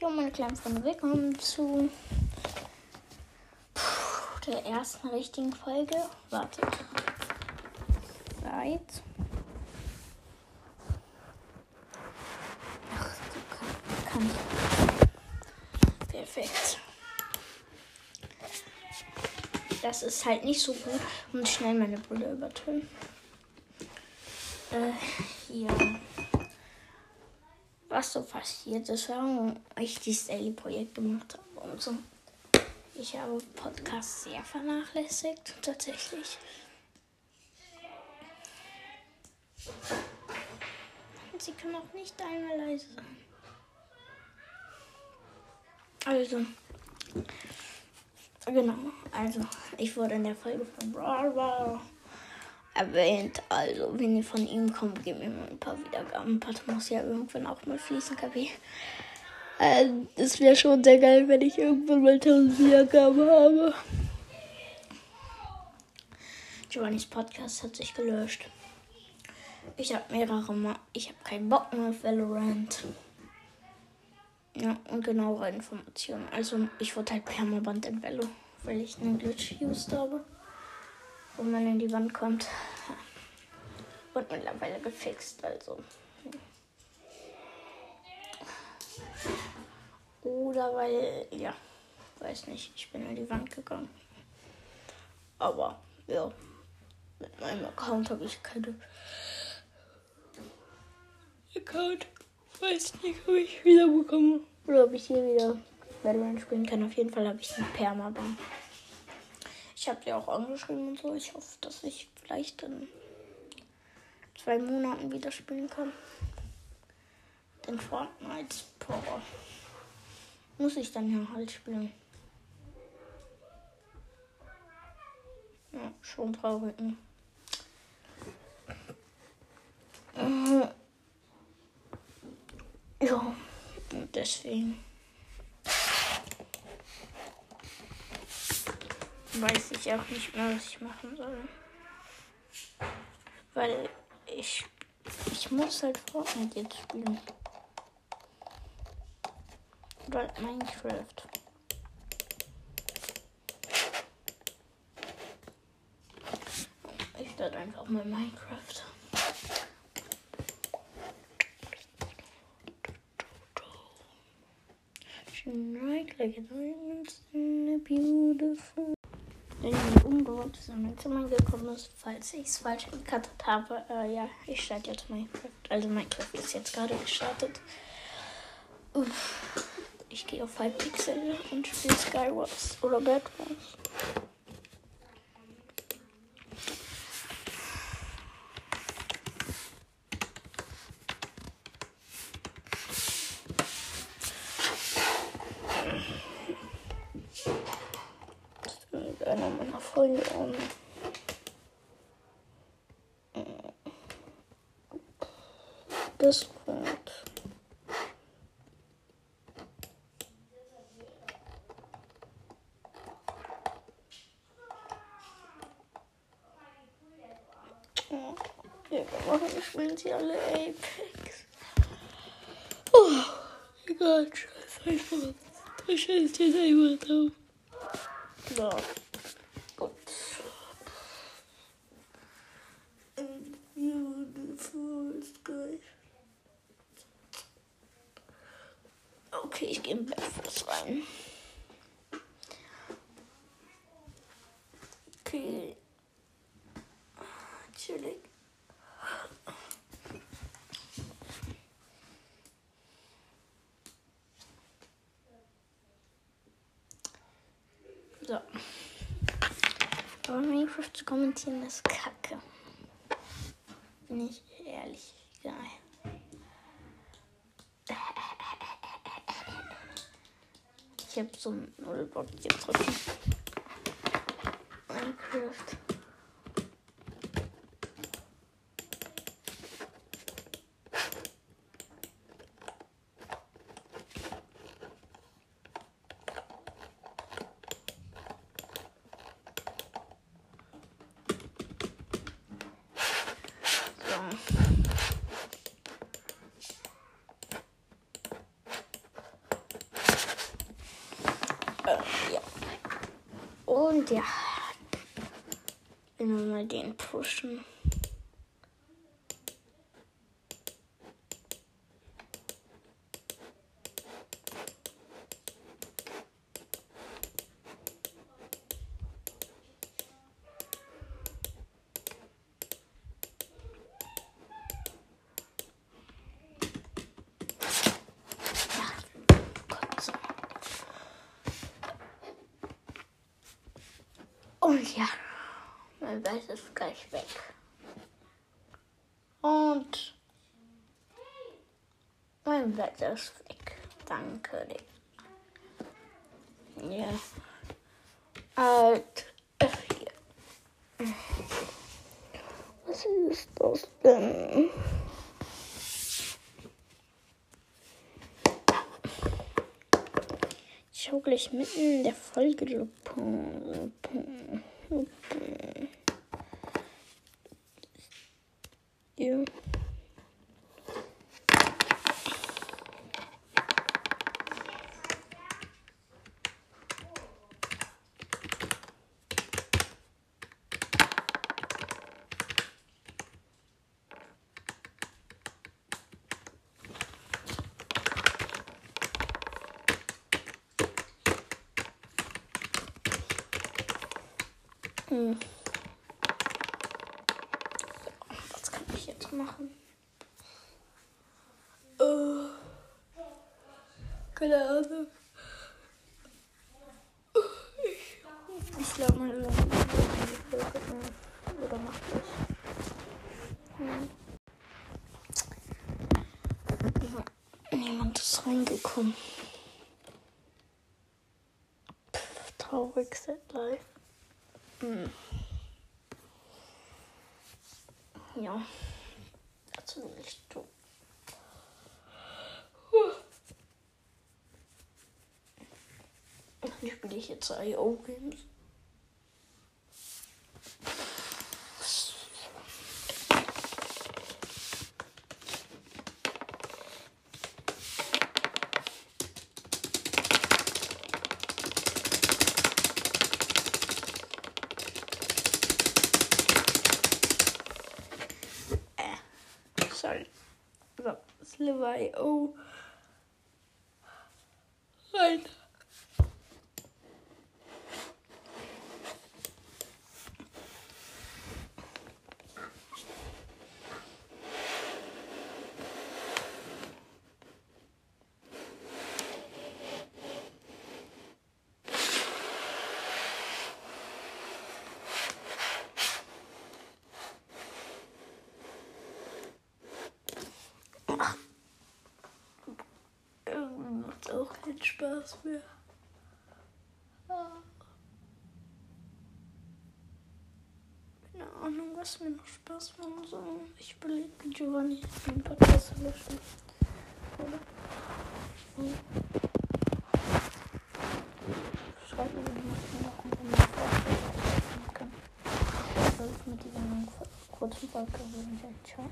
Jo, meine kleinen Freunde, willkommen zu der ersten richtigen Folge. Wartet. Seit. Ach, du kann, kann ich. Perfekt. Das ist halt nicht so gut und schnell meine Brille übertönen. Äh, ja was so passiert ist, warum ich dieses Daily-Projekt gemacht habe und so. Ich habe Podcasts sehr vernachlässigt, tatsächlich. Und sie können auch nicht einmal leise sein. Also, genau, also, ich wurde in der Folge von Brawl erwähnt. Also, wenn ihr von ihm kommt, gebt mir mal ein paar Wiedergaben. Ein muss ja irgendwann auch mal fließen, KP. Äh, es wäre schon sehr geil, wenn ich irgendwann mal 1000 Wiedergaben habe. Giovannis Podcast hat sich gelöscht. Ich habe mehrere Mal. Ich habe keinen Bock mehr auf Valorant. Ja, und genauere Informationen. Also, ich wurde halt Permaband in Velo, weil ich einen Glitch used habe wo man in die Wand kommt. Und mittlerweile gefixt, also. Oder weil, ja, weiß nicht, ich bin in die Wand gegangen. Aber, ja, mit meinem Account habe ich keine Account. Weiß nicht, ob ich wieder bekomme. Oder ob ich hier wieder Valorant spielen kann. Auf jeden Fall habe ich einen Permaban. Ich habe sie auch angeschrieben und so. Ich hoffe, dass ich vielleicht in zwei Monaten wieder spielen kann. Den Fortnite Power muss ich dann ja halt spielen. Ja, schon traurig. Ne? Ja, deswegen. weiß ich auch nicht mehr, was ich machen soll. Weil ich, ich muss halt Fortnite jetzt spielen. Oder Minecraft. Ich starte einfach mal Minecraft. Right like a diamond in a beautiful in ein unbewohntes Zimmer gekommen ist, falls ich es falsch gekattet habe. Äh, ja, ich starte jetzt Minecraft. Also Minecraft ist jetzt gerade gestartet. Uff. Ich gehe auf Hypixel und spiele Skywars oder Bad Freunde an. Discord. Oh, ja, warum spielen sie alle Apex? Oh, egal, scheiß einfach. Ich scheiß jetzt einfach drauf. So. Okay, ich gehe in Blackfist rein. Okay. Chillig. So. Aber Minecraft zu kommentieren ist kacke. Bin ich ehrlich. Geil. Ich habe so einen Nullbock jetzt drücken. Minecraft. Und ja. Wir mal den pushen. Und ja, mein Weiß ist gleich weg. Und mein Bett ist weg. Danke dir. Ja. Alt. Was ist das denn? Ich schau gleich mitten in der Folge. Ja. Hm. Was kann ich jetzt machen? Oh. Keine Ahnung. Ich, glaube mal Oder macht das? Hm. Niemand ist reingekommen. Pff, traurig, set live. Hm. Ja, dazu will ich tun. Dann spiele ich jetzt IO-Games. So, Sliver oh. Rein. Irgendwann macht es auch keinen Spaß mehr. Keine Ahnung, was mir noch Spaß machen soll. Ich überlege, Giovanni den Podcast zu löschen. Oder? Hm. Schreibt mir, was mir noch ein paar Vorschläge kann. Das ich mit diesem kurzen Podcast sagen. Ciao.